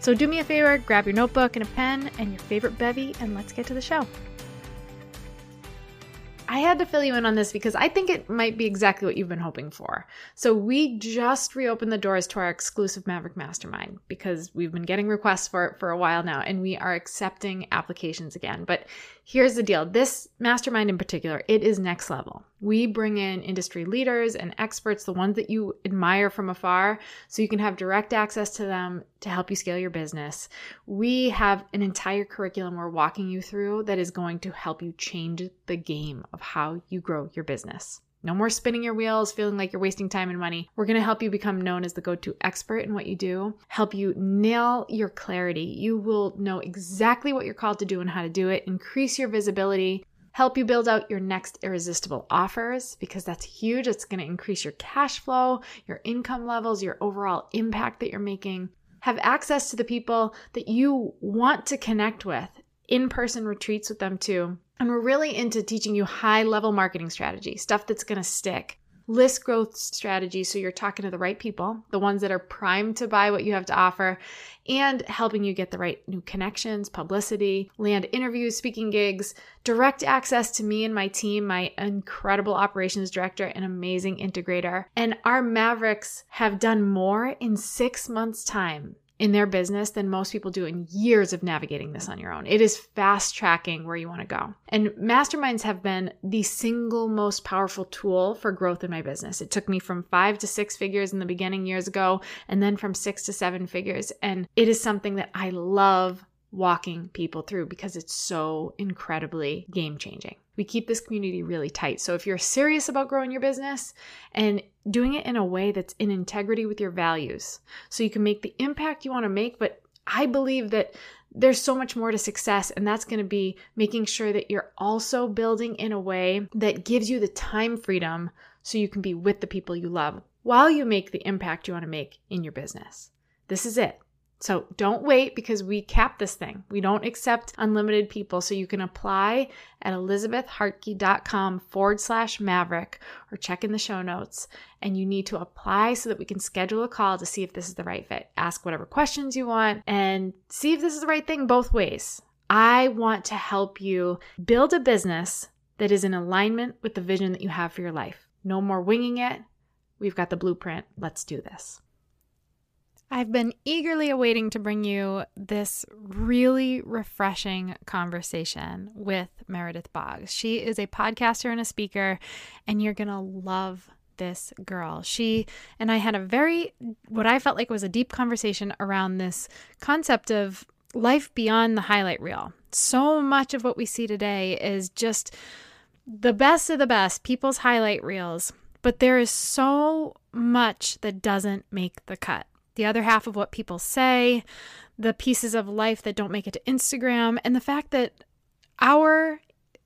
So do me a favor, grab your notebook and a pen and your favorite bevy, and let's get to the show. I had to fill you in on this because I think it might be exactly what you've been hoping for. So, we just reopened the doors to our exclusive Maverick Mastermind because we've been getting requests for it for a while now and we are accepting applications again. But here's the deal this mastermind in particular, it is next level. We bring in industry leaders and experts, the ones that you admire from afar, so you can have direct access to them to help you scale your business. We have an entire curriculum we're walking you through that is going to help you change the game of how you grow your business. No more spinning your wheels, feeling like you're wasting time and money. We're going to help you become known as the go to expert in what you do, help you nail your clarity. You will know exactly what you're called to do and how to do it, increase your visibility, help you build out your next irresistible offers because that's huge. It's going to increase your cash flow, your income levels, your overall impact that you're making. Have access to the people that you want to connect with, in person retreats with them too and we're really into teaching you high level marketing strategy, stuff that's going to stick. List growth strategy, so you're talking to the right people, the ones that are primed to buy what you have to offer, and helping you get the right new connections, publicity, land interviews, speaking gigs, direct access to me and my team, my incredible operations director and amazing integrator. And our Mavericks have done more in six months' time in their business than most people do in years of navigating this on your own. It is fast tracking where you want to go. And masterminds have been the single most powerful tool for growth in my business. It took me from five to six figures in the beginning years ago, and then from six to seven figures. And it is something that I love walking people through because it's so incredibly game changing. We keep this community really tight. So if you're serious about growing your business and doing it in a way that's in integrity with your values, so you can make the impact you want to make, but I believe that there's so much more to success, and that's going to be making sure that you're also building in a way that gives you the time freedom so you can be with the people you love while you make the impact you want to make in your business. This is it. So don't wait because we cap this thing. We don't accept unlimited people. So you can apply at elizabethhartke.com forward slash maverick or check in the show notes. And you need to apply so that we can schedule a call to see if this is the right fit. Ask whatever questions you want and see if this is the right thing both ways. I want to help you build a business that is in alignment with the vision that you have for your life. No more winging it. We've got the blueprint. Let's do this. I've been eagerly awaiting to bring you this really refreshing conversation with Meredith Boggs. She is a podcaster and a speaker, and you're going to love this girl. She and I had a very, what I felt like was a deep conversation around this concept of life beyond the highlight reel. So much of what we see today is just the best of the best, people's highlight reels, but there is so much that doesn't make the cut the other half of what people say, the pieces of life that don't make it to Instagram, and the fact that our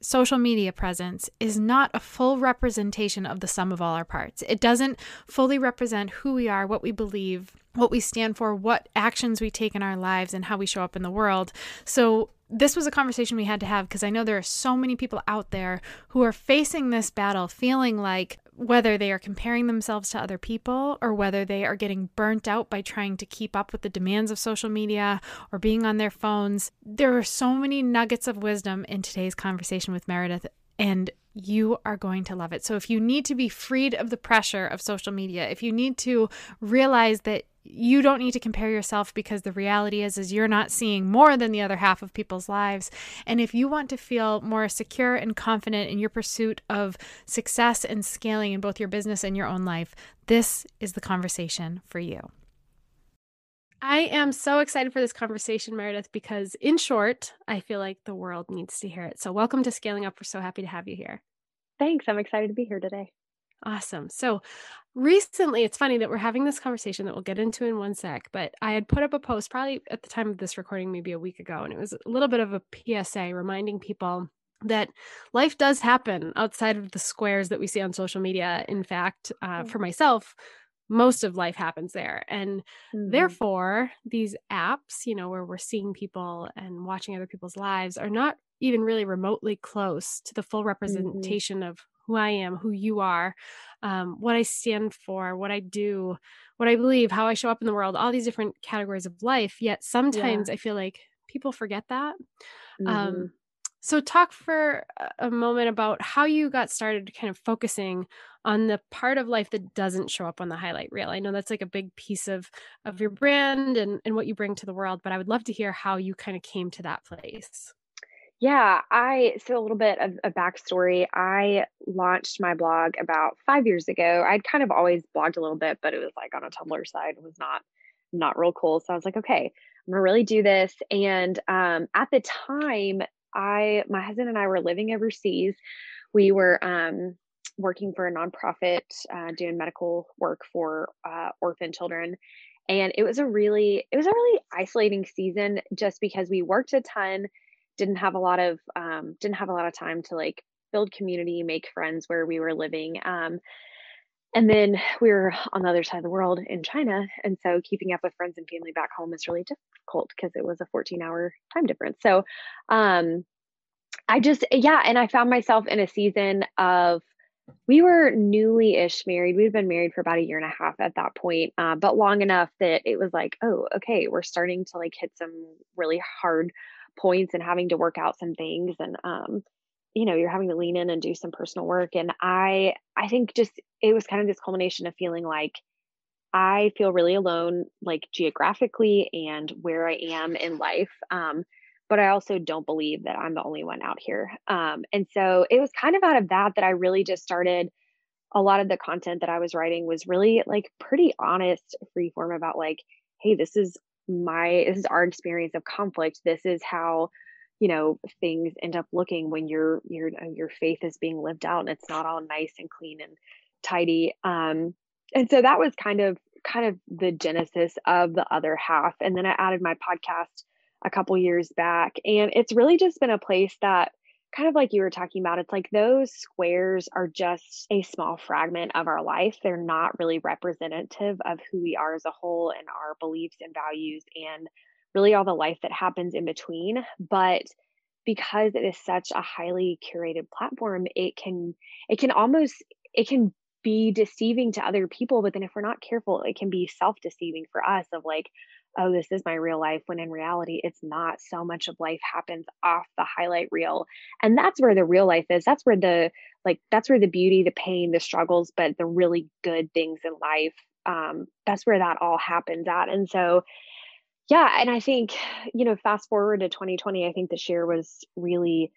social media presence is not a full representation of the sum of all our parts. It doesn't fully represent who we are, what we believe, what we stand for, what actions we take in our lives, and how we show up in the world. So, this was a conversation we had to have because I know there are so many people out there who are facing this battle feeling like whether they are comparing themselves to other people or whether they are getting burnt out by trying to keep up with the demands of social media or being on their phones. There are so many nuggets of wisdom in today's conversation with Meredith. And you are going to love it. So, if you need to be freed of the pressure of social media, if you need to realize that you don't need to compare yourself because the reality is is you're not seeing more than the other half of people's lives and if you want to feel more secure and confident in your pursuit of success and scaling in both your business and your own life this is the conversation for you I am so excited for this conversation, Meredith, because in short, I feel like the world needs to hear it. So, welcome to Scaling Up. We're so happy to have you here. Thanks. I'm excited to be here today. Awesome. So, recently, it's funny that we're having this conversation that we'll get into in one sec, but I had put up a post probably at the time of this recording, maybe a week ago, and it was a little bit of a PSA reminding people that life does happen outside of the squares that we see on social media. In fact, uh, for myself, most of life happens there. And mm-hmm. therefore, these apps, you know, where we're seeing people and watching other people's lives are not even really remotely close to the full mm-hmm. representation mm-hmm. of who I am, who you are, um, what I stand for, what I do, what I believe, how I show up in the world, all these different categories of life. Yet sometimes yeah. I feel like people forget that. Mm-hmm. Um, so, talk for a moment about how you got started kind of focusing on the part of life that doesn't show up on the highlight reel. I know that's like a big piece of of your brand and, and what you bring to the world, but I would love to hear how you kind of came to that place. Yeah, I so a little bit of a backstory. I launched my blog about five years ago. I'd kind of always blogged a little bit, but it was like on a Tumblr side, it was not not real cool. So I was like, okay, I'm gonna really do this. And um, at the time, I, my husband and I were living overseas. We were um, working for a nonprofit uh, doing medical work for uh, orphan children. And it was a really, it was a really isolating season just because we worked a ton, didn't have a lot of, um, didn't have a lot of time to like build community, make friends where we were living. Um, and then we were on the other side of the world in China. And so keeping up with friends and family back home is really difficult because it was a 14 hour time difference. So, um, I just, yeah. And I found myself in a season of, we were newly ish married. We'd been married for about a year and a half at that point, uh, but long enough that it was like, oh, okay, we're starting to like hit some really hard points and having to work out some things. And, um, you know you're having to lean in and do some personal work and i i think just it was kind of this culmination of feeling like i feel really alone like geographically and where i am in life um but i also don't believe that i'm the only one out here. Um and so it was kind of out of that that i really just started a lot of the content that i was writing was really like pretty honest free form about like hey this is my this is our experience of conflict. This is how you know things end up looking when your your uh, your faith is being lived out and it's not all nice and clean and tidy. Um and so that was kind of kind of the genesis of the other half. And then i added my podcast a couple years back and it's really just been a place that kind of like you were talking about it's like those squares are just a small fragment of our life they're not really representative of who we are as a whole and our beliefs and values and really all the life that happens in between. But because it is such a highly curated platform, it can it can almost it can be deceiving to other people, but then if we're not careful, it can be self-deceiving for us of like, oh, this is my real life, when in reality, it's not. So much of life happens off the highlight reel. And that's where the real life is. That's where the like that's where the beauty, the pain, the struggles, but the really good things in life, um, that's where that all happens at. And so yeah and i think you know fast forward to 2020 i think this year was really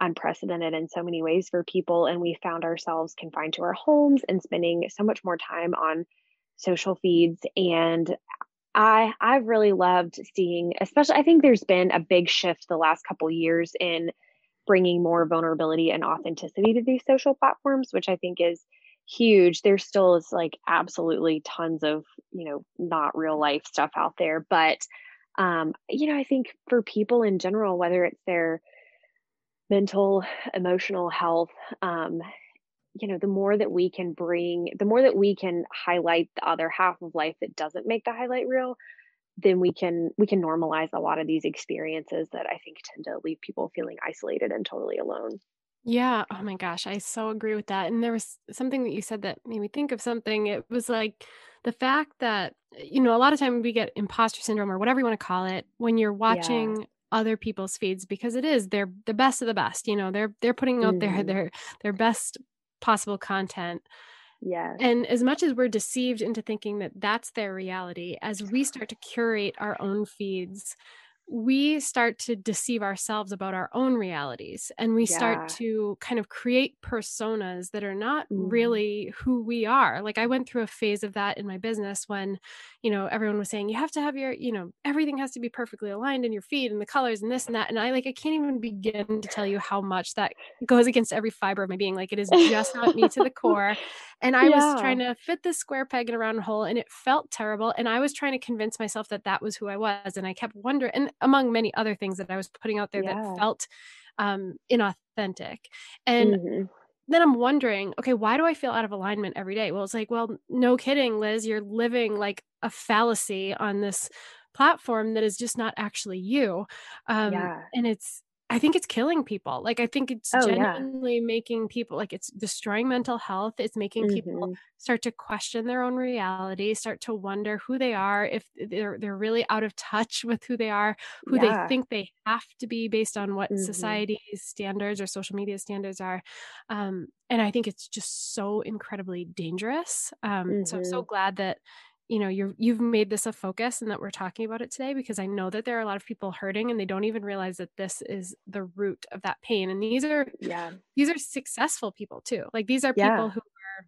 unprecedented in so many ways for people and we found ourselves confined to our homes and spending so much more time on social feeds and i i've really loved seeing especially i think there's been a big shift the last couple years in bringing more vulnerability and authenticity to these social platforms which i think is huge. There still is like absolutely tons of you know not real life stuff out there but um you know i think for people in general whether it's their mental emotional health um you know the more that we can bring the more that we can highlight the other half of life that doesn't make the highlight reel then we can we can normalize a lot of these experiences that i think tend to leave people feeling isolated and totally alone yeah. Oh my gosh. I so agree with that. And there was something that you said that made me think of something. It was like the fact that, you know, a lot of time we get imposter syndrome or whatever you want to call it when you're watching yeah. other people's feeds because it is they're the best of the best you know they're they're putting out mm-hmm. their their their best possible content. Yeah and as much as we're deceived into thinking that that's their reality as we start to curate our own feeds we start to deceive ourselves about our own realities and we yeah. start to kind of create personas that are not mm. really who we are like i went through a phase of that in my business when you know everyone was saying you have to have your you know everything has to be perfectly aligned in your feed and the colors and this and that and i like i can't even begin to tell you how much that goes against every fiber of my being like it is just not me to the core and i yeah. was trying to fit this square peg in a round hole and it felt terrible and i was trying to convince myself that that was who i was and i kept wondering and among many other things that i was putting out there yeah. that felt um inauthentic and mm-hmm then I'm wondering, okay, why do I feel out of alignment every day? Well, it's like, well, no kidding, Liz, you're living like a fallacy on this platform that is just not actually you. Um, yeah. And it's, I think it's killing people. Like I think it's oh, genuinely yeah. making people like it's destroying mental health. It's making mm-hmm. people start to question their own reality, start to wonder who they are, if they're they're really out of touch with who they are, who yeah. they think they have to be based on what mm-hmm. society's standards or social media standards are. Um, and I think it's just so incredibly dangerous. Um, mm-hmm. So I'm so mm-hmm. glad that you know you're you've made this a focus and that we're talking about it today because i know that there are a lot of people hurting and they don't even realize that this is the root of that pain and these are yeah these are successful people too like these are yeah. people who are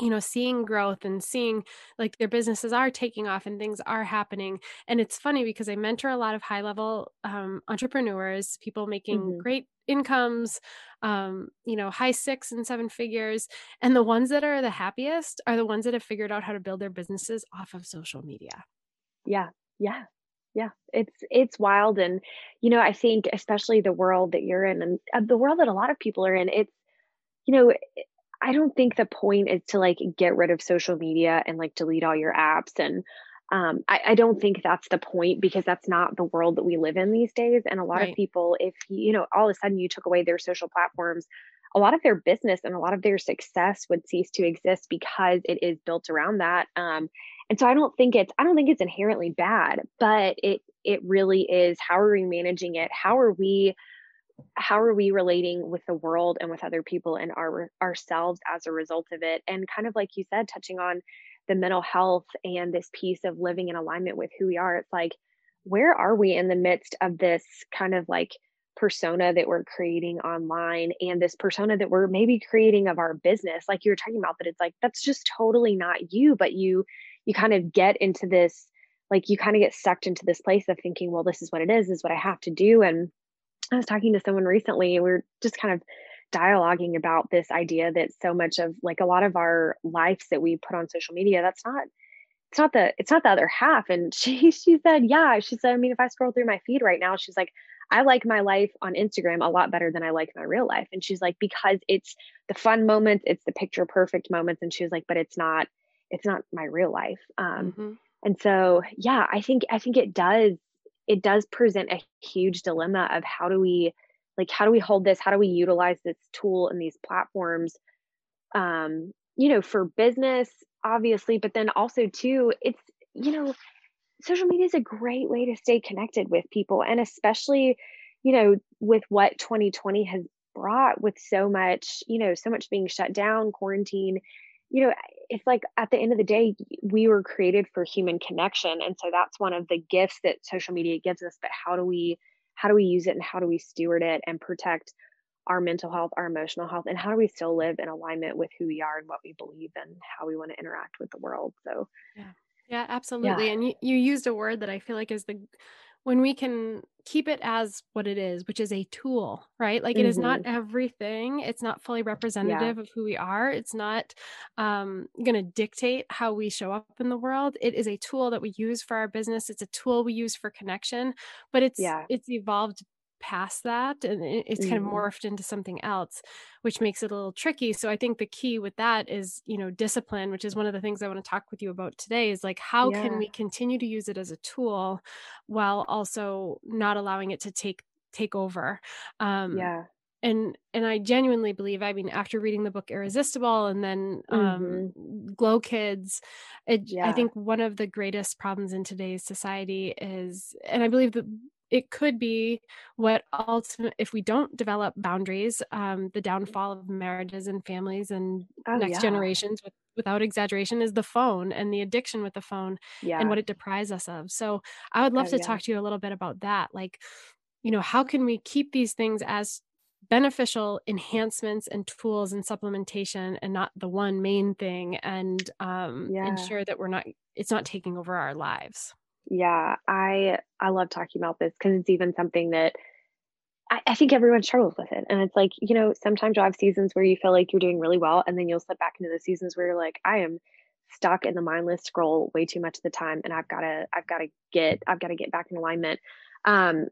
you know seeing growth and seeing like their businesses are taking off and things are happening and it's funny because i mentor a lot of high level um, entrepreneurs people making mm-hmm. great incomes um, you know, high six and seven figures. And the ones that are the happiest are the ones that have figured out how to build their businesses off of social media. Yeah. Yeah. Yeah. It's it's wild. And, you know, I think especially the world that you're in and uh, the world that a lot of people are in, it's, you know, I don't think the point is to like get rid of social media and like delete all your apps and um, I, I, don't think that's the point because that's not the world that we live in these days. And a lot right. of people, if you know, all of a sudden you took away their social platforms, a lot of their business and a lot of their success would cease to exist because it is built around that. Um, and so I don't think it's I don't think it's inherently bad, but it it really is. How are we managing it? How are we how are we relating with the world and with other people and our ourselves as a result of it? And kind of like you said, touching on the mental health and this piece of living in alignment with who we are it's like where are we in the midst of this kind of like persona that we're creating online and this persona that we're maybe creating of our business? Like you were talking about that it's like that's just totally not you but you you kind of get into this like you kind of get sucked into this place of thinking well this is what it is this is what i have to do. And i was talking to someone recently and we are just kind of dialoguing about this idea that so much of like a lot of our lives that we put on social media that's not it's not the it's not the other half. And she she said yeah. She said i mean if i scroll through my feed right now she's like i like my life on instagram a lot better than i like my real life. And she's like because it's the fun moments it's the picture perfect moments. And she was like but it's not it's not my real life. Um mm-hmm. and so yeah i think i think it does it does present a huge dilemma of how do we like how do we hold this? How do we utilize this tool and these platforms um you know for business obviously but then also too it's you know social media is a great way to stay connected with people and especially you know with what 2020 has brought with so much you know so much being shut down quarantine you know it's like at the end of the day we were created for human connection and so that's one of the gifts that social media gives us but how do we how do we use it and how do we steward it and protect our mental health, our emotional health, and how do we still live in alignment with who we are and what we believe and how we want to interact with the world. So, yeah, yeah, absolutely. Yeah. And you, you used a word that I feel like is the when we can keep it as what it is, which is a tool, right? Like mm-hmm. it is not mm-hmm. everything. It's not fully representative yeah. of who we are. It's not um, going to dictate how we show up in the world. It is a tool that we use for our business. It's a tool we use for connection, but it's yeah. it's evolved past that and it's kind of mm-hmm. morphed into something else which makes it a little tricky so i think the key with that is you know discipline which is one of the things i want to talk with you about today is like how yeah. can we continue to use it as a tool while also not allowing it to take take over um yeah and and i genuinely believe i mean after reading the book irresistible and then um mm-hmm. glow kids it, yeah. i think one of the greatest problems in today's society is and i believe that it could be what ultimate if we don't develop boundaries um, the downfall of marriages and families and oh, next yeah. generations with, without exaggeration is the phone and the addiction with the phone yeah. and what it deprives us of so i would love oh, to yeah. talk to you a little bit about that like you know how can we keep these things as beneficial enhancements and tools and supplementation and not the one main thing and um, ensure that we're not it's not taking over our lives yeah i i love talking about this because it's even something that I, I, think everyone struggles with it and it's like you know sometimes you'll have seasons where you feel like you're doing really well and then you'll slip back into the seasons where you're like i am stuck in the mindless scroll way too much of the time and i've got to i've got to get i've got to get back in alignment um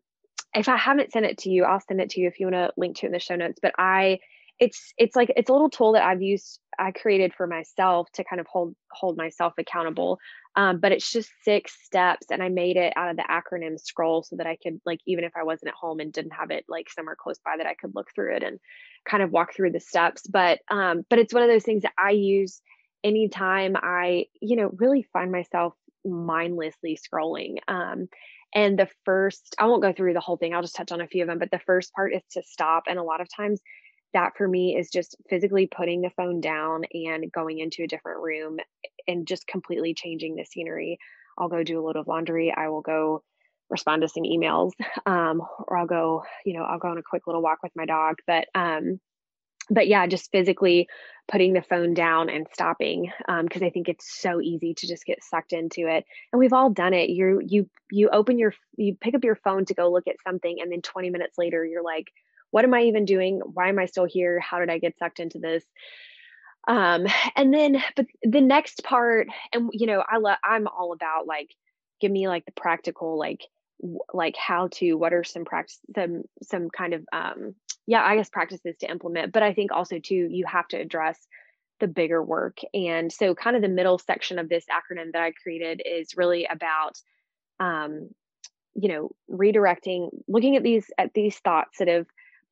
if I haven't sent it to you, I'll send it to you if you want to link to it in the show notes. But I, it's it's like it's a little tool that I've used, I created for myself to kind of hold hold myself accountable. Um, but it's just six steps, and I made it out of the acronym scroll so that I could like even if I wasn't at home and didn't have it like somewhere close by, that I could look through it and kind of walk through the steps. But um, but it's one of those things that I use anytime I you know really find myself mindlessly scrolling. Um, and the first, I won't go through the whole thing, I'll just touch on a few of them, but the first part is to stop. And a lot of times, that for me is just physically putting the phone down and going into a different room and just completely changing the scenery. I'll go do a load of laundry. I will go respond to some emails um, or I'll go, you know, I'll go on a quick little walk with my dog. But um, but yeah, just physically putting the phone down and stopping because um, I think it's so easy to just get sucked into it. And we've all done it. You you you open your you pick up your phone to go look at something, and then 20 minutes later, you're like, "What am I even doing? Why am I still here? How did I get sucked into this?" Um, and then, but the next part, and you know, I love. I'm all about like, give me like the practical like like how to what are some practice some some kind of um yeah i guess practices to implement but i think also too you have to address the bigger work and so kind of the middle section of this acronym that i created is really about um you know redirecting looking at these at these thoughts that have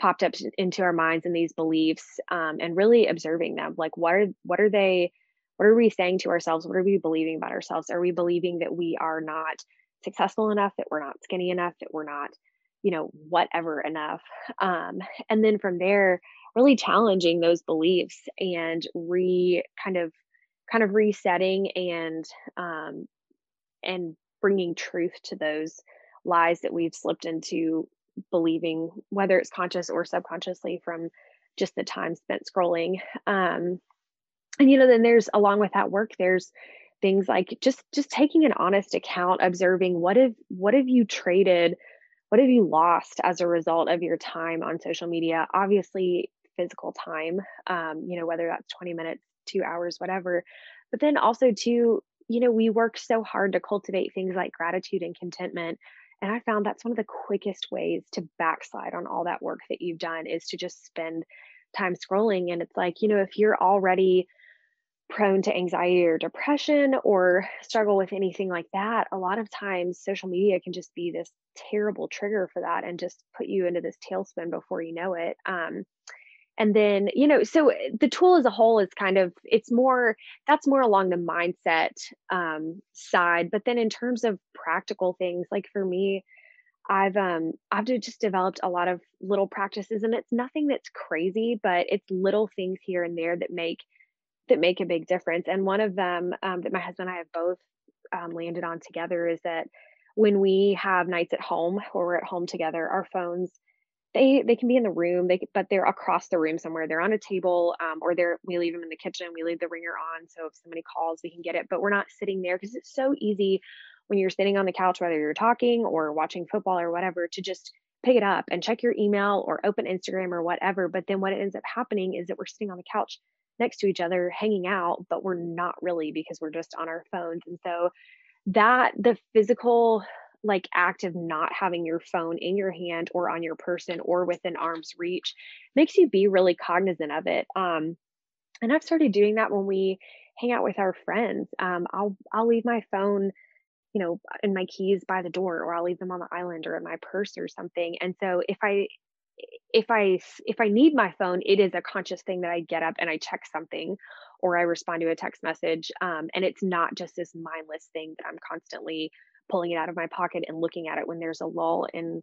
popped up into our minds and these beliefs um, and really observing them like what are what are they what are we saying to ourselves what are we believing about ourselves are we believing that we are not successful enough, that we're not skinny enough, that we're not, you know, whatever enough. Um, and then from there, really challenging those beliefs and re kind of kind of resetting and um, and bringing truth to those lies that we've slipped into believing, whether it's conscious or subconsciously from just the time spent scrolling. Um, and you know, then there's along with that work, there's things like just just taking an honest account observing what have what have you traded what have you lost as a result of your time on social media? Obviously physical time um, you know whether that's 20 minutes two hours whatever. But then also too you know we work so hard to cultivate things like gratitude and contentment and i found that's one of the quickest ways to backslide on all that work that you've done is to just spend time scrolling and it's like you know if you're already prone to anxiety or depression or struggle with anything like that, a lot of times social media can just be this terrible trigger for that and just put you into this tailspin before you know it. Um, and then, you know, so eh, the tool as a whole is kind of, it's more, that's more along the mindset um, side. But then in terms of practical things, like for me, I've um I've just developed a lot of little practices and it's nothing that's crazy, but it's little things here and there that make that make a big difference. And one of them um, that my husband and I have both um, landed on together is that when we have nights at home or we're at home together, our phones they they can be in the room, they but they're across the room somewhere. They're on a table, um, or they're we leave them in the kitchen. We leave the ringer on, so if somebody calls, we can get it. But we're not sitting there because it's so easy when you're sitting on the couch, whether you're talking or watching football or whatever, to just pick it up and check your email or open Instagram or whatever. But then what ends up happening is that we're sitting on the couch next to each other hanging out but we're not really because we're just on our phones and so that the physical like act of not having your phone in your hand or on your person or within arm's reach makes you be really cognizant of it um and i've started doing that when we hang out with our friends um i'll i'll leave my phone you know and my keys by the door or i'll leave them on the island or in my purse or something and so if i if i if i need my phone it is a conscious thing that i get up and i check something or i respond to a text message um, and it's not just this mindless thing that i'm constantly pulling it out of my pocket and looking at it when there's a lull in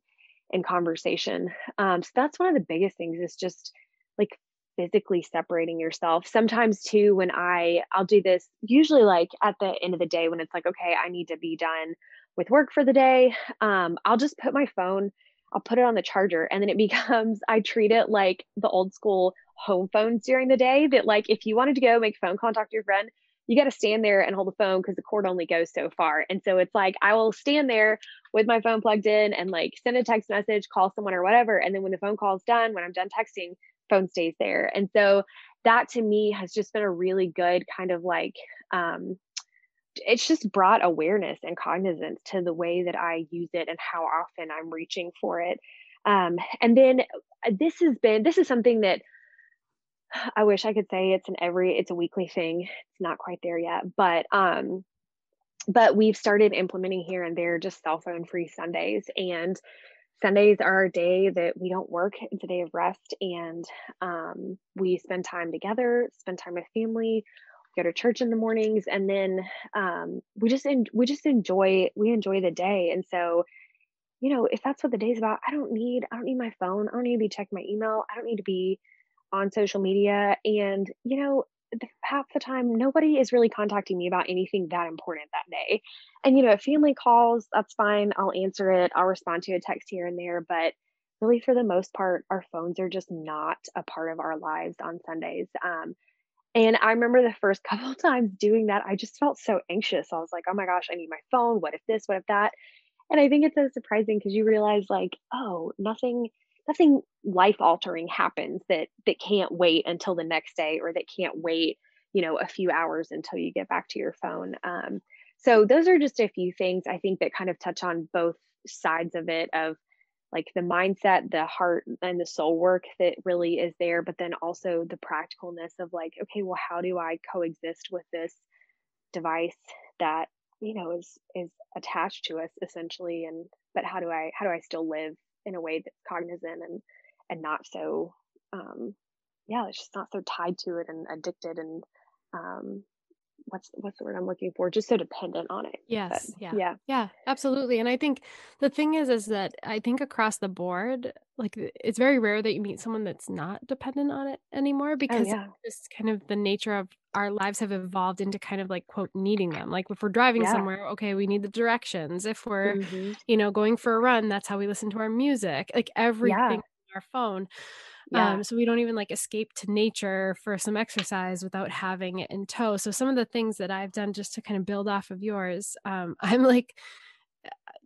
in conversation. Um, so that's one of the biggest things is just like physically separating yourself. Sometimes too, when I I'll do this usually like at the end of the day when it's like, okay, I need to be done with work for the day. Um, I'll just put my phone, I'll put it on the charger, and then it becomes I treat it like the old school home phones during the day. That like if you wanted to go make phone contact your friend, you got to stand there and hold the phone because the cord only goes so far. And so it's like I will stand there with my phone plugged in and like send a text message, call someone or whatever. And then when the phone call is done, when I'm done texting, phone stays there. And so that to me has just been a really good kind of like um it's just brought awareness and cognizance to the way that I use it and how often I'm reaching for it. Um, and then uh, this has been this is something that I wish I could say it's an every it's a weekly thing. It's not quite there yet, but um but we've started implementing here and there just cell phone free Sundays and Sundays are a day that we don't work. It's a day of rest and um, we spend time together, spend time with family, go to church in the mornings and then um, we just en- we just enjoy we enjoy the day and so you know if that's what the day's about i don't need i don't need my phone i don't need to be checking my email i don't need to be on social media and you know half the time nobody is really contacting me about anything that important that day. And you know if family calls that's fine i'll answer it i'll respond to a text here and there but really for the most part our phones are just not a part of our lives on sundays um, and i remember the first couple times doing that i just felt so anxious. I was like oh my gosh i need my phone what if this what if that? And i think it's so surprising because you realize like oh nothing nothing life altering happens that that can't wait until the next day or that can't wait you know a few hours until you get back to your phone. Um, so those are just a few things i think that kind of touch on both sides of it of like the mindset the heart and the soul work that really is there but then also the practicalness of like okay well how do i coexist with this device that you know is is attached to us essentially and but how do i how do i still live in a way that's cognizant and and not so um yeah it's just not so tied to it and addicted and um what's what's the word I'm looking for? Just so dependent on it. Yes. But, yeah. Yeah. Yeah. Absolutely. And I think the thing is, is that I think across the board, like it's very rare that you meet someone that's not dependent on it anymore Oh because yeah. just kind of the nature of our lives have evolved into kind of like quote needing them. Like if we're driving Yeah. somewhere, okay, we need the directions. If we're, hmm you know, going for a run, that's how we listen to our music. Like Yeah. everything on our phone. Yeah. Um, so we don't even like escape to nature for some exercise without having it in tow. So some of the things that I've done just to kind of build off of yours, um, I'm like,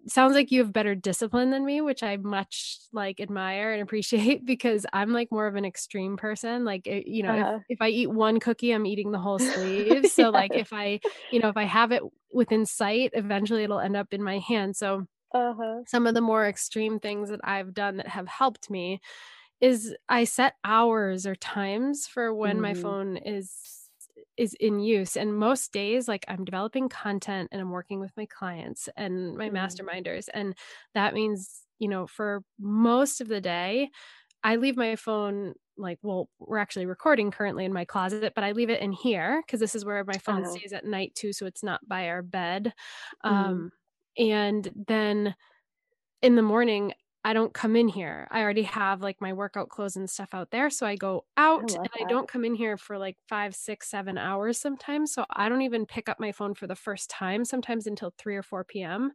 sounds like you have better discipline than me, which I much like admire and appreciate because I'm like more of an extreme person. Like, you know, Uh-huh. if, if I eat one cookie, I'm eating the whole sleeve. So like if I, you know, if I have it within sight, eventually it'll end up in my hand. So Uh-huh. some of the more extreme things that I've done that have helped me is I set hours or times for when my hmm phone is is in use and most days like I'm developing content and I'm working with my clients and my hmm masterminders and that means you know for most of the day I leave my phone like well we're actually recording currently in my closet but I leave it in here because this is where my phone Uh-huh. stays at night too so it's not by our bed hmm um and then in the morning I don't come in here. I already have like my workout clothes and stuff out there. So I go out love and I don't come in here for like five, six, seven hours sometimes. So I don't even pick up my phone for the first time, sometimes until 3 or 4 p.m.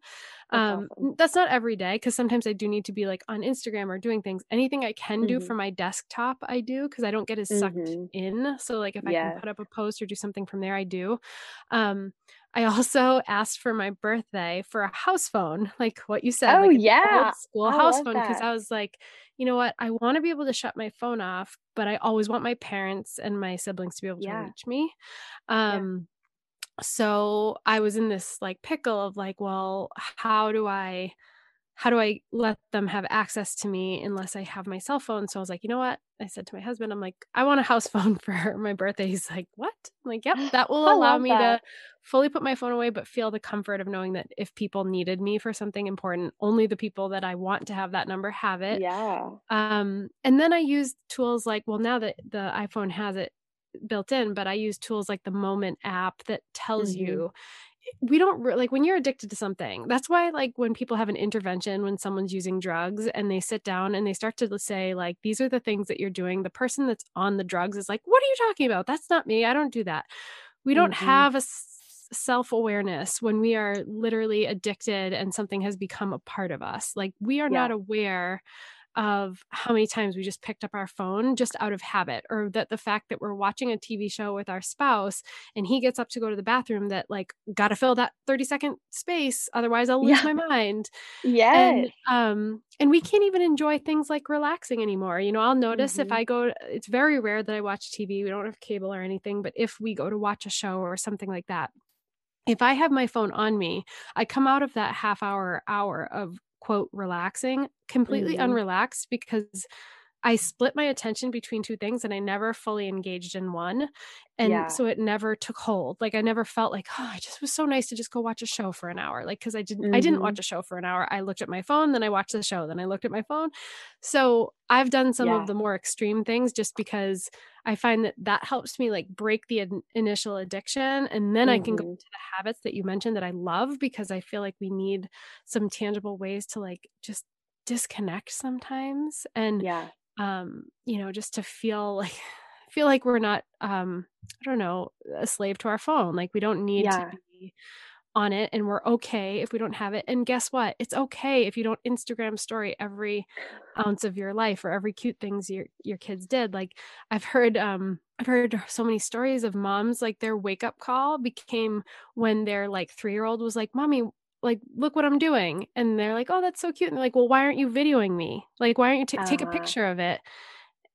That's Um, awesome. that's not every day because sometimes I do need to be like on Instagram or doing things. Anything I can do hmm for my desktop, I do because I don't get as sucked hmm in. So like if I can put up a post or do something from there, I do. Um, I also asked for my birthday for a house phone, like what you said, Oh like yeah. school I house phone, because. I was like, you know what? I want to be able to shut my phone off, but I always want my parents and my siblings to be able to reach me. Yeah. Um, so I was in this like pickle of like, well, how do I how do I let them have access to me unless I have my cell phone? So I was like, you know what? I said to my husband, I'm like, I want a house phone for my birthday. He's like, what? I'm like, yep, that will allow me that. to fully put my phone away, but feel the comfort of knowing that if people needed me for something important, only the people that I want to have that number have it. Yeah. Um, and then I used tools like, well, now that the iPhone has it built in, but I use tools like the Moment app that tells hmm you we don't like when you're addicted to something that's why like when people have an intervention when someone's using drugs and they sit down and they start to say like these are the things that you're doing the person that's on the drugs is like what are you talking about that's not me i don't do that we don't mm-hmm. have a self-awareness when we are literally addicted and something has become a part of us like we are yeah. not aware of how many times we just picked up our phone just out of habit or that the fact that we're watching a TV show with our spouse and he gets up to go to the bathroom that like got to fill that 30 second space otherwise I'll lose yeah. my mind. Yeah. And um and we can't even enjoy things like relaxing anymore. You know, I'll notice mm-hmm. if I go it's very rare that I watch TV. We don't have cable or anything, but if we go to watch a show or something like that, if I have my phone on me, I come out of that half hour hour of quote relaxing completely mm-hmm. unrelaxed because I split my attention between two things and I never fully engaged in one. And yeah. so it never took hold. Like I never felt like, oh, it just was so nice to just go watch a show for an hour. Like cuz I didn't mm-hmm. I didn't watch mm-hmm. a show for an hour. I looked at my phone, then I watched the show, then I looked at my phone. So I've done some yeah. of the more extreme things just because I find that that helps me like break the in- initial addiction and then mm-hmm. I can go mm-hmm. to the habits that you mentioned that I love because I feel like we need some tangible ways to like just disconnect sometimes and yeah um you know just to feel like feel like we're not um i don't know a slave to our phone like we don't need yeah. to be on it and we're okay if we don't have it and guess what it's okay if you don't instagram story every ounce of your life or every cute things your your kids did like i've heard um i've heard so many stories of moms like their wake up call became when their like 3 year old was like mommy like look what i'm doing and they're like oh that's so cute and they're like well why aren't you videoing me like why aren't you t- take a uh-huh. picture of it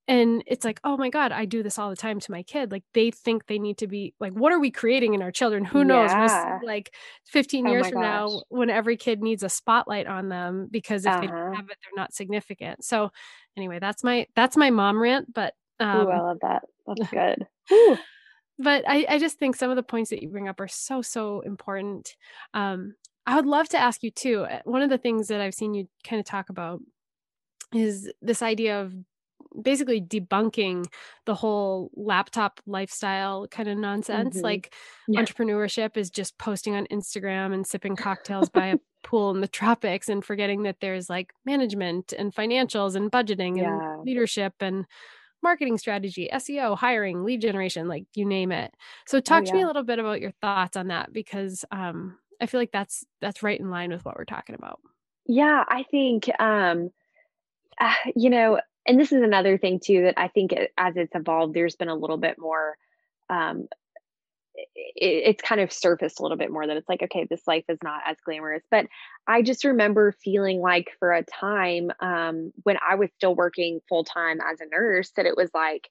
and it's like oh my god i do this all the time to my kid like they think they need to be like what are we creating in our children who knows yeah. like 15 years oh from gosh. now when every kid needs a spotlight on them because if uh-huh. they don't uh-huh. have it they're not significant so anyway that's my that's my mom rant but um, Ooh, i love that that's good but I, I just think some of the points that you bring up are so so important um, I would love to ask you too. Uh, one of the things that I've seen you kind of talk about is this idea of basically debunking the whole laptop lifestyle kind of nonsense. Mm-hmm. Like yeah. entrepreneurship is just posting on Instagram and sipping cocktails by a pool in the tropics and forgetting that there's like management and financials and budgeting yeah. and leadership and marketing strategy, SEO, hiring, lead generation, like you name it. So talk oh, yeah. to me a little bit about your thoughts on that because um I feel like that's that's right in line with what we're talking about. Yeah, I think um uh, you know, and this is another thing too that I think it, as it's evolved there's been a little bit more um it, it's kind of surfaced a little bit more that it's like okay this life is not as glamorous but i just remember feeling like for a time um, when i was still working full time as a nurse that it was like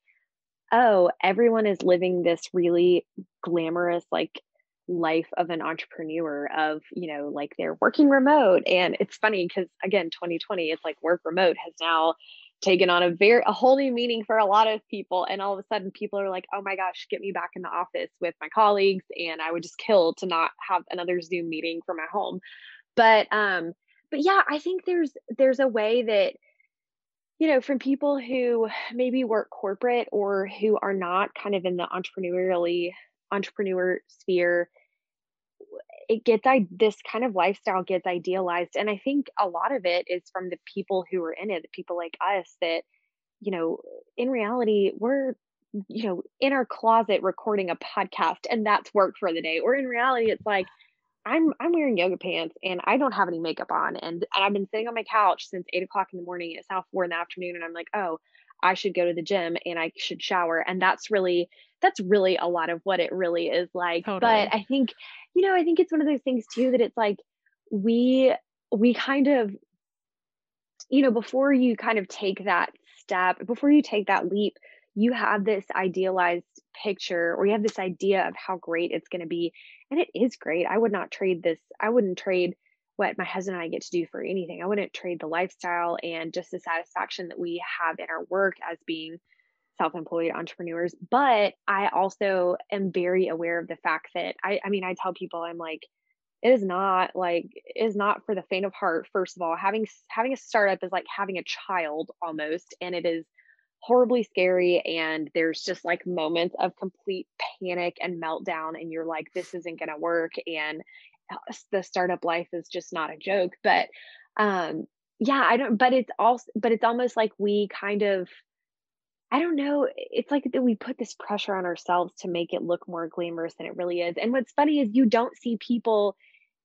oh everyone is living this really glamorous like life of an entrepreneur of you know like they're working remote and it's funny because again 2020 it's like work remote has now taken on a very a whole new meaning for a lot of people and all of a sudden people are like oh my gosh get me back in the office with my colleagues and i would just kill to not have another zoom meeting from my home. But um but yeah i think there's there's a way that you know from people who maybe work corporate or who are not kind of in the entrepreneurially entrepreneur sphere it gets i this kind of lifestyle gets idealized. And i think a lot of it is from the people who are in it the people like us that you know in reality we're you know in our closet recording a podcast and that's work for the day. Or in reality it's like i'm i'm wearing yoga pants and i don't have any makeup on. And, and i've been sitting on my couch since eight o'clock in the morning it's now four in the afternoon and i'm like oh i should go to the gym and i should shower. And that's really that's really a lot of what it really is like. Totally. but i think you know i think it's one of those things too that it's like we we kind of you know before you kind of take that step before you take that leap you have this idealized picture or you have this idea of how great it's going to be. And it is great. I would not trade this i wouldn't trade what my husband and i get to do for anything. I wouldn't trade the lifestyle and just the satisfaction that we have in our work as being self-employed entrepreneurs. But i also am very aware of the fact that i i mean i tell people i'm like it is not like it is not for the faint of heart first of all. Having having a startup is like having a child almost and it is horribly scary and there's just like moments of complete panic and meltdown and you're like this isn't going to work and the startup life is just not a joke but um yeah i don't but it's also but it's almost like we kind of i don't know it's like that we put this pressure on ourselves to make it look more glamorous than it really is and what's funny is you don't see people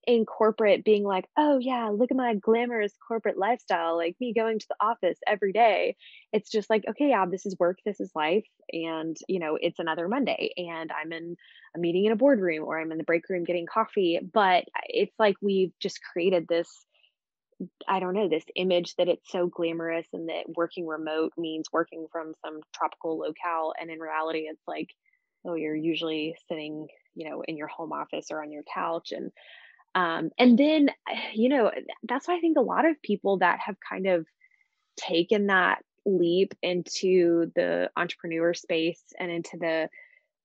in corporate being like, oh, yeah, look at my glamorous corporate lifestyle, like me going to the office every day. It's just like, okay, yeah, this is work, this is life. And, you know, it's another Monday and I'm in a meeting in a boardroom or I'm in the break room getting coffee. But it's like we've just created this. I don't know, this image that it's so glamorous and that working remote means working from some tropical locale. And in reality, it's like, oh, you're usually sitting, you know, in your home office or on your couch. And um, and then, you know, that's why I think a lot of people that have kind of taken that leap into the entrepreneur space and into the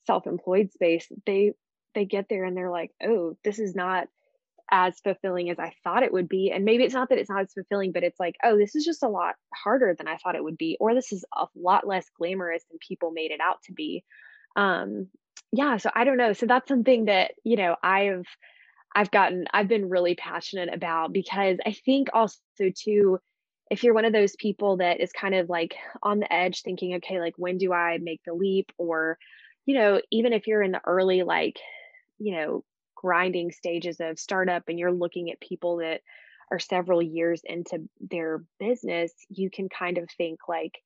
self-employed space, they they get there and they're like, oh, this is not as fulfilling as I thought it would be. And maybe it's not that it's not as fulfilling, but it's like, oh, this is just a lot harder than I thought it would be, or this is a lot less glamorous than people made it out to be. Um, yeah, so I don't know. So that's something that, you know, I've I've gotten, I've been really passionate about because I think also too, if you're one of those people that is kind of like on the edge thinking, okay, like when do I make the leap? Or, you know, even if you're in the early, like, you know, grinding stages of startup and you're looking at people that are several years into their business, you can kind of think like,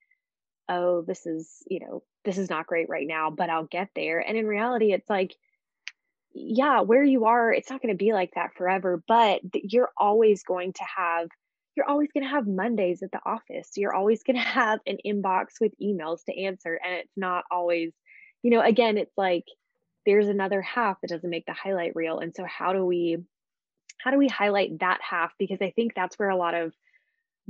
oh, this is, you know, this is not great right now, but I'll get there. And in reality, it's like, yeah, where you are, it's not going to be like that forever, but you're always going to have you're always going to have Mondays at the office. You're always going to have an inbox with emails to answer and it's not always, you know, again, it's like there's another half that doesn't make the highlight reel. And so how do we how do we highlight that half because I think that's where a lot of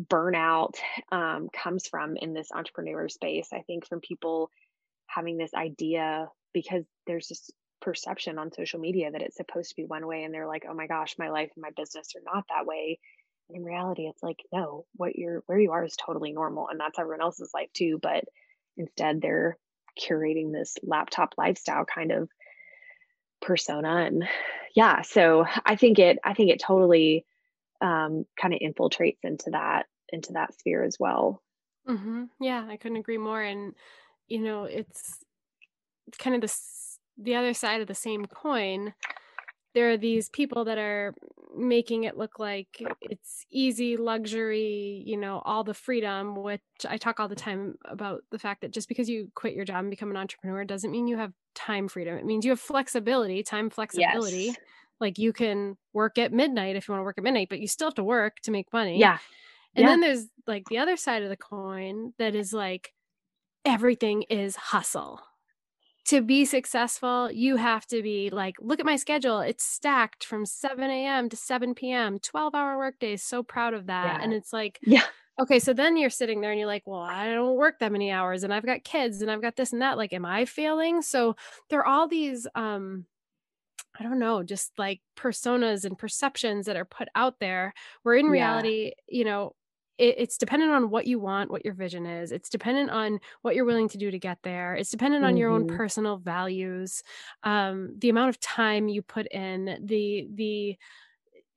burnout um, comes from in this entrepreneur space. I think from people having this idea because there's just perception on social media that it's supposed to be one way and they're like oh my gosh my life and my business are not that way and in reality it's like no what you're where you are is totally normal and that's everyone else's life too but instead they're curating this laptop lifestyle kind of persona and yeah so i think it i think it totally um, kind of infiltrates into that into that sphere as well mm-hmm. yeah i couldn't agree more and you know it's kind of this the other side of the same coin, there are these people that are making it look like it's easy luxury you know all the freedom which i talk all the time about the fact that just because you quit your job and become an entrepreneur doesn't mean you have time freedom. It means you have flexibility time flexibility. Yes. like you can work at midnight if you want to work at midnight but you still have to work to make money. Yeah. And yeah. then there's like the other side of the coin that is like everything is hustle to be successful, you have to be like, look at my schedule. It's stacked from 7 a.m. to 7 p.m., 12 hour workdays. So proud of that. Yeah. And it's like, yeah. Okay, so then you're sitting there and you're like, well, I don't work that many hours and I've got kids and I've got this and that. Like, am I failing? So there are all these um I don't know, just like personas and perceptions that are put out there where in reality, yeah. you know, it, it's dependent on what you want, what your vision is. It's dependent on what you're willing to do to get there. It's dependent on mm-hmm. your own mm-hmm. personal values, um, the amount of time you put in, the the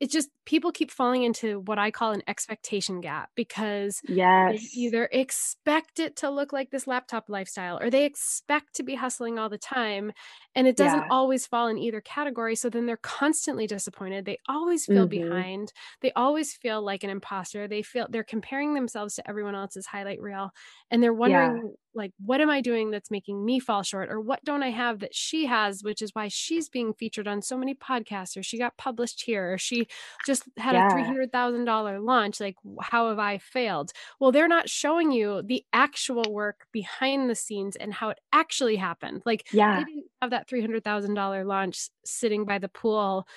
it's just people keep falling into what I call an expectation gap because yes. they either expect it to look like this laptop lifestyle or they expect to be hustling all the time and it doesn't yeah. always fall in either category so then they're constantly disappointed they always feel mm-hmm. behind they always feel like an imposter they feel they're comparing themselves to everyone else's highlight reel and they're wondering yeah. like what am i doing that's making me fall short or what don't i have that she has which is why she's being featured on so many podcasts or she got published here or she just had yeah. a $300000 launch like how have i failed well they're not showing you the actual work behind the scenes and how it actually happened like yeah they didn't have that that $300,000 launch sitting by the pool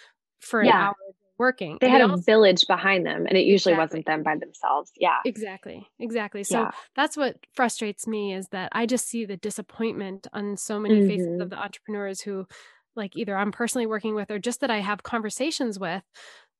for an yeah. hour working. They and had a also, village behind them and it usually exactly. wasn't them by themselves. Yeah. Exactly. Exactly. So yeah. that's what frustrates me is that I just see the disappointment on so many mm-hmm. faces of mm-hmm. the entrepreneurs who like either I'm personally working with or just that I have conversations with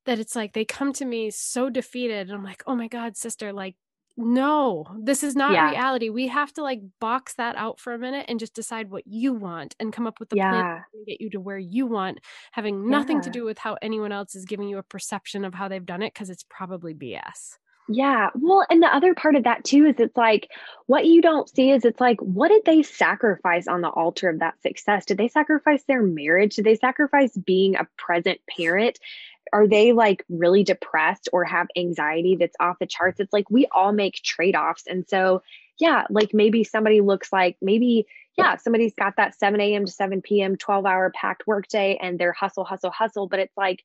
that it's like they come to me so defeated and I'm like, "Oh my god, sister, like no, this is not yeah. reality. We have to like box that out for a minute and just decide what you want and come up with the yeah. plan to get you to where you want, having nothing yeah. to do with how anyone else is giving you a perception of how they've done it because it's probably BS. Yeah. Well, and the other part of that too is it's like what you don't see is it's like, what did they sacrifice on the altar of that success? Did they sacrifice their marriage? Did they sacrifice being a present parent? Are they like really depressed or have anxiety that's off the charts? It's like we all make trade offs. And so, yeah, like maybe somebody looks like maybe, yeah, somebody's got that 7 a.m. to 7 p.m., 12 hour packed workday and they're hustle, hustle, hustle. But it's like,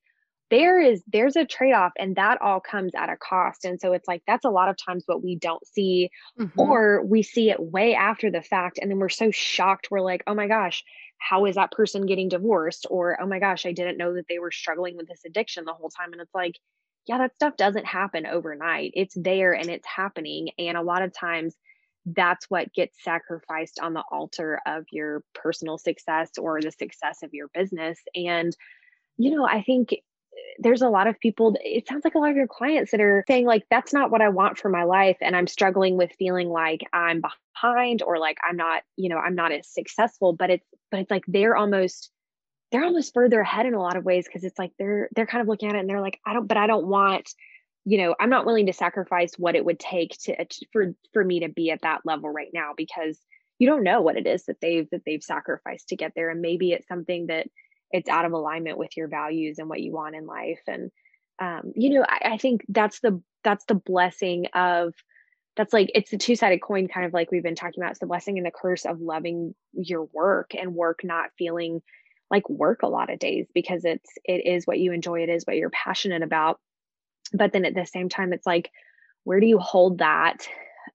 there is there's a trade-off and that all comes at a cost and so it's like that's a lot of times what we don't see mm-hmm. or we see it way after the fact and then we're so shocked we're like oh my gosh how is that person getting divorced? Or oh my gosh i didn't know that they were struggling with this addiction the whole time. And it's like yeah that stuff doesn't happen overnight. It's there and it's happening. And a lot of times that's what gets sacrificed on the altar of your personal success or the success of your business. And you know i think there's a lot of people it sounds like a lot of your clients that are saying like that's not what i want for my life and i'm struggling with feeling like i'm behind or like i'm not you know i'm not as successful but it's but it's like they're almost they're almost further ahead in a lot of ways because it's like they're they're kind of looking at it and they're like i don't but i don't want you know i'm not willing to sacrifice what it would take to for for me to be at that level right now because you don't know what it is that they've that they've sacrificed to get there and maybe it's something that it's out of alignment with your values and what you want in life. And um, you know I, I think that's the that's the blessing of that's like it's the two-sided coin kind of like we've been talking about. It's the blessing and the curse of loving your work and work not feeling like work a lot of days because it's it is what you enjoy. It is what you're passionate about. But then at the same time it's like where do you hold that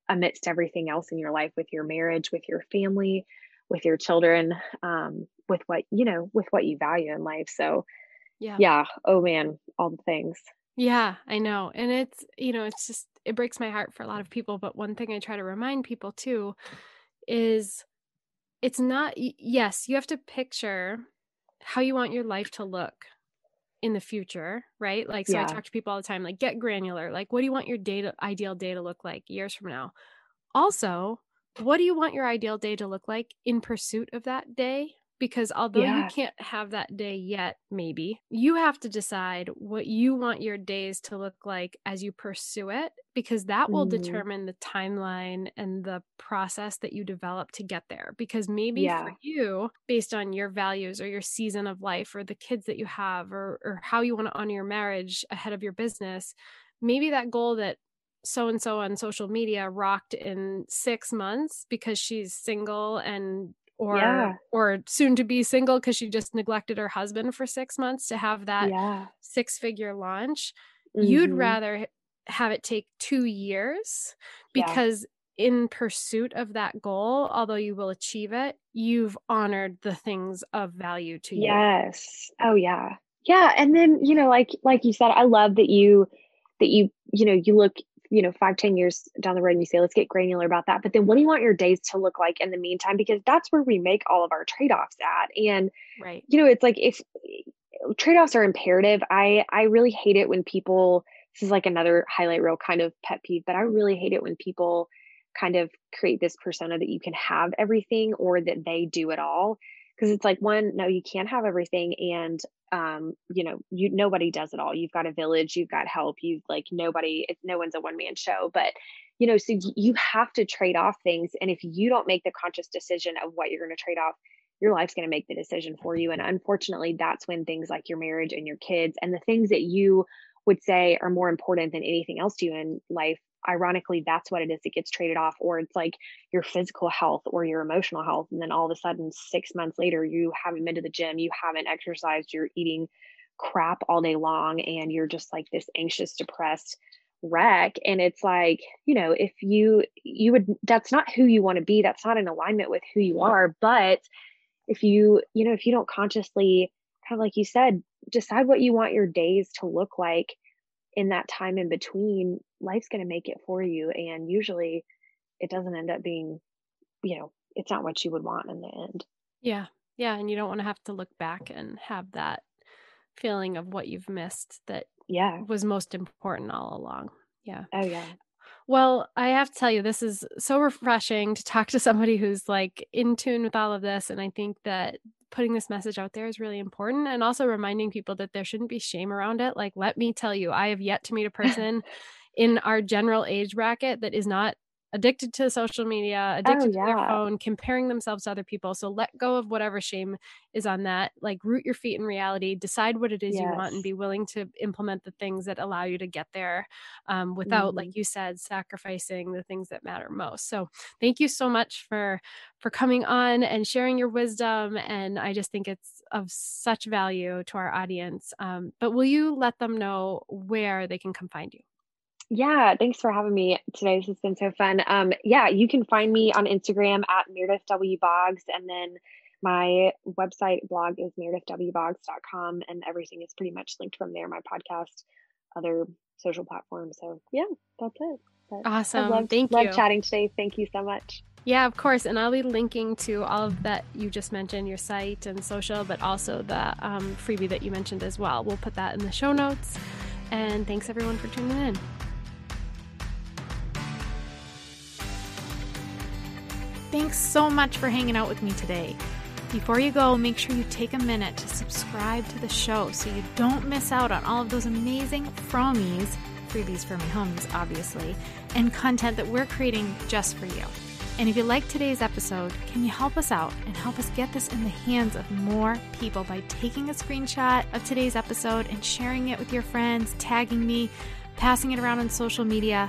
amidst everything else in your life with your marriage with your family with your children? Um, with what you know with what you value in life. So yeah. yeah oh man all the things. Yeah i know and it's you know it's just it breaks my heart for a lot of people but one thing i try to remind people too is it's not yes you have to picture how you want your life to look in the future right? Like so yeah. i talk to people all the time like get granular like what do you want your ideal day to look like years from now? Also what do you want your ideal day to look like in pursuit of that day because although yeah. you can't have that day yet maybe you have to decide what you want your days to look like as you pursue it because that will mm. determine the timeline and the process that you develop to get there because maybe yeah. for you based on your values or your season of life or the kids that you have or or how you want to honor your marriage ahead of your business maybe that goal that so and so on social media rocked in 6 months because she's single and or yeah. or soon to be single because she just neglected her husband for six months to have that yeah. six figure launch mm-hmm. you'd rather have it take two years because yeah. in pursuit of that goal although you will achieve it you've honored the things of value to you yes oh yeah yeah and then you know like like you said i love that you that you you know you look you know, five ten years down the road and you say, let's get granular about that. But then what do you want your days to look like in the meantime? Because that's where we make all of our trade offs at. And, right. you know, it's like if trade offs are imperative, I, I really hate it when people, this is like another highlight reel kind of pet peeve, but I really hate it when people kind of create this persona that you can have everything or that they do it all because it's like one no you can't have everything and um you know you nobody does it all. You've got a village you've got help you've like nobody it's no one's a one man show but you know so you have to trade off things and if you don't make the conscious decision of what you're going to trade off your life's going to make the decision for you and unfortunately that's when things like your marriage and your kids and the things that you would say are more important than anything else to you in life ironically that's what it is that gets traded off or it's like your physical health or your emotional health and then all of a sudden 6 months later you haven't been to the gym you haven't exercised you're eating crap all day long and you're just like this anxious depressed wreck and it's like you know if you you would that's not who you want to be that's not in alignment with who you are but if you you know if you don't consciously kind of like you said decide what you want your days to look like in that time in between, life's going to make it for you. And usually it doesn't end up being, you know, it's not what you would want in the end. Yeah. Yeah. And you don't want to have to look back and have that feeling of what you've missed that yeah was most important all along. Yeah. Oh, yeah. Well, I have to tell you, this is so refreshing to talk to somebody who's like in tune with all of this. And I think that putting this message out there is really important and also reminding people that there shouldn't be shame around it. Like, let me tell you, I have yet to meet a person in our general age bracket that is not addicted to social media, addicted oh, yeah. to their phone, comparing themselves to other people. So let go of whatever shame is on that. Like root your feet in reality, decide what it is yes. you want, and be willing to implement the things that allow you to get there um, without, mm-hmm. like you said, sacrificing the things that matter most. So thank you so much for for coming on and sharing your wisdom. And I just think it's of such value to our audience. Um, but will you let them know where they can come find you? Yeah, thanks for having me today. This has been so fun. Um, yeah, you can find me on Instagram at Meredith W. Boggs, and then my website blog is meredithwboggs.com, and everything is pretty much linked from there. My podcast, other social platforms. So yeah, that's it. But awesome. Loved, Thank you. Love chatting today. Thank you so much. Yeah, of course. And I'll be linking to all of that you just mentioned, your site and social, but also the um, freebie that you mentioned as well. We'll put that in the show notes. And thanks everyone for tuning in. Thanks so much for hanging out with me today. Before you go, make sure you take a minute to subscribe to the show so you don't miss out on all of those amazing fromies, freebies for my homies, obviously, and content that we're creating just for you. And if you like today's episode, can you help us out and help us get this in the hands of more people by taking a screenshot of today's episode and sharing it with your friends, tagging me, passing it around on social media?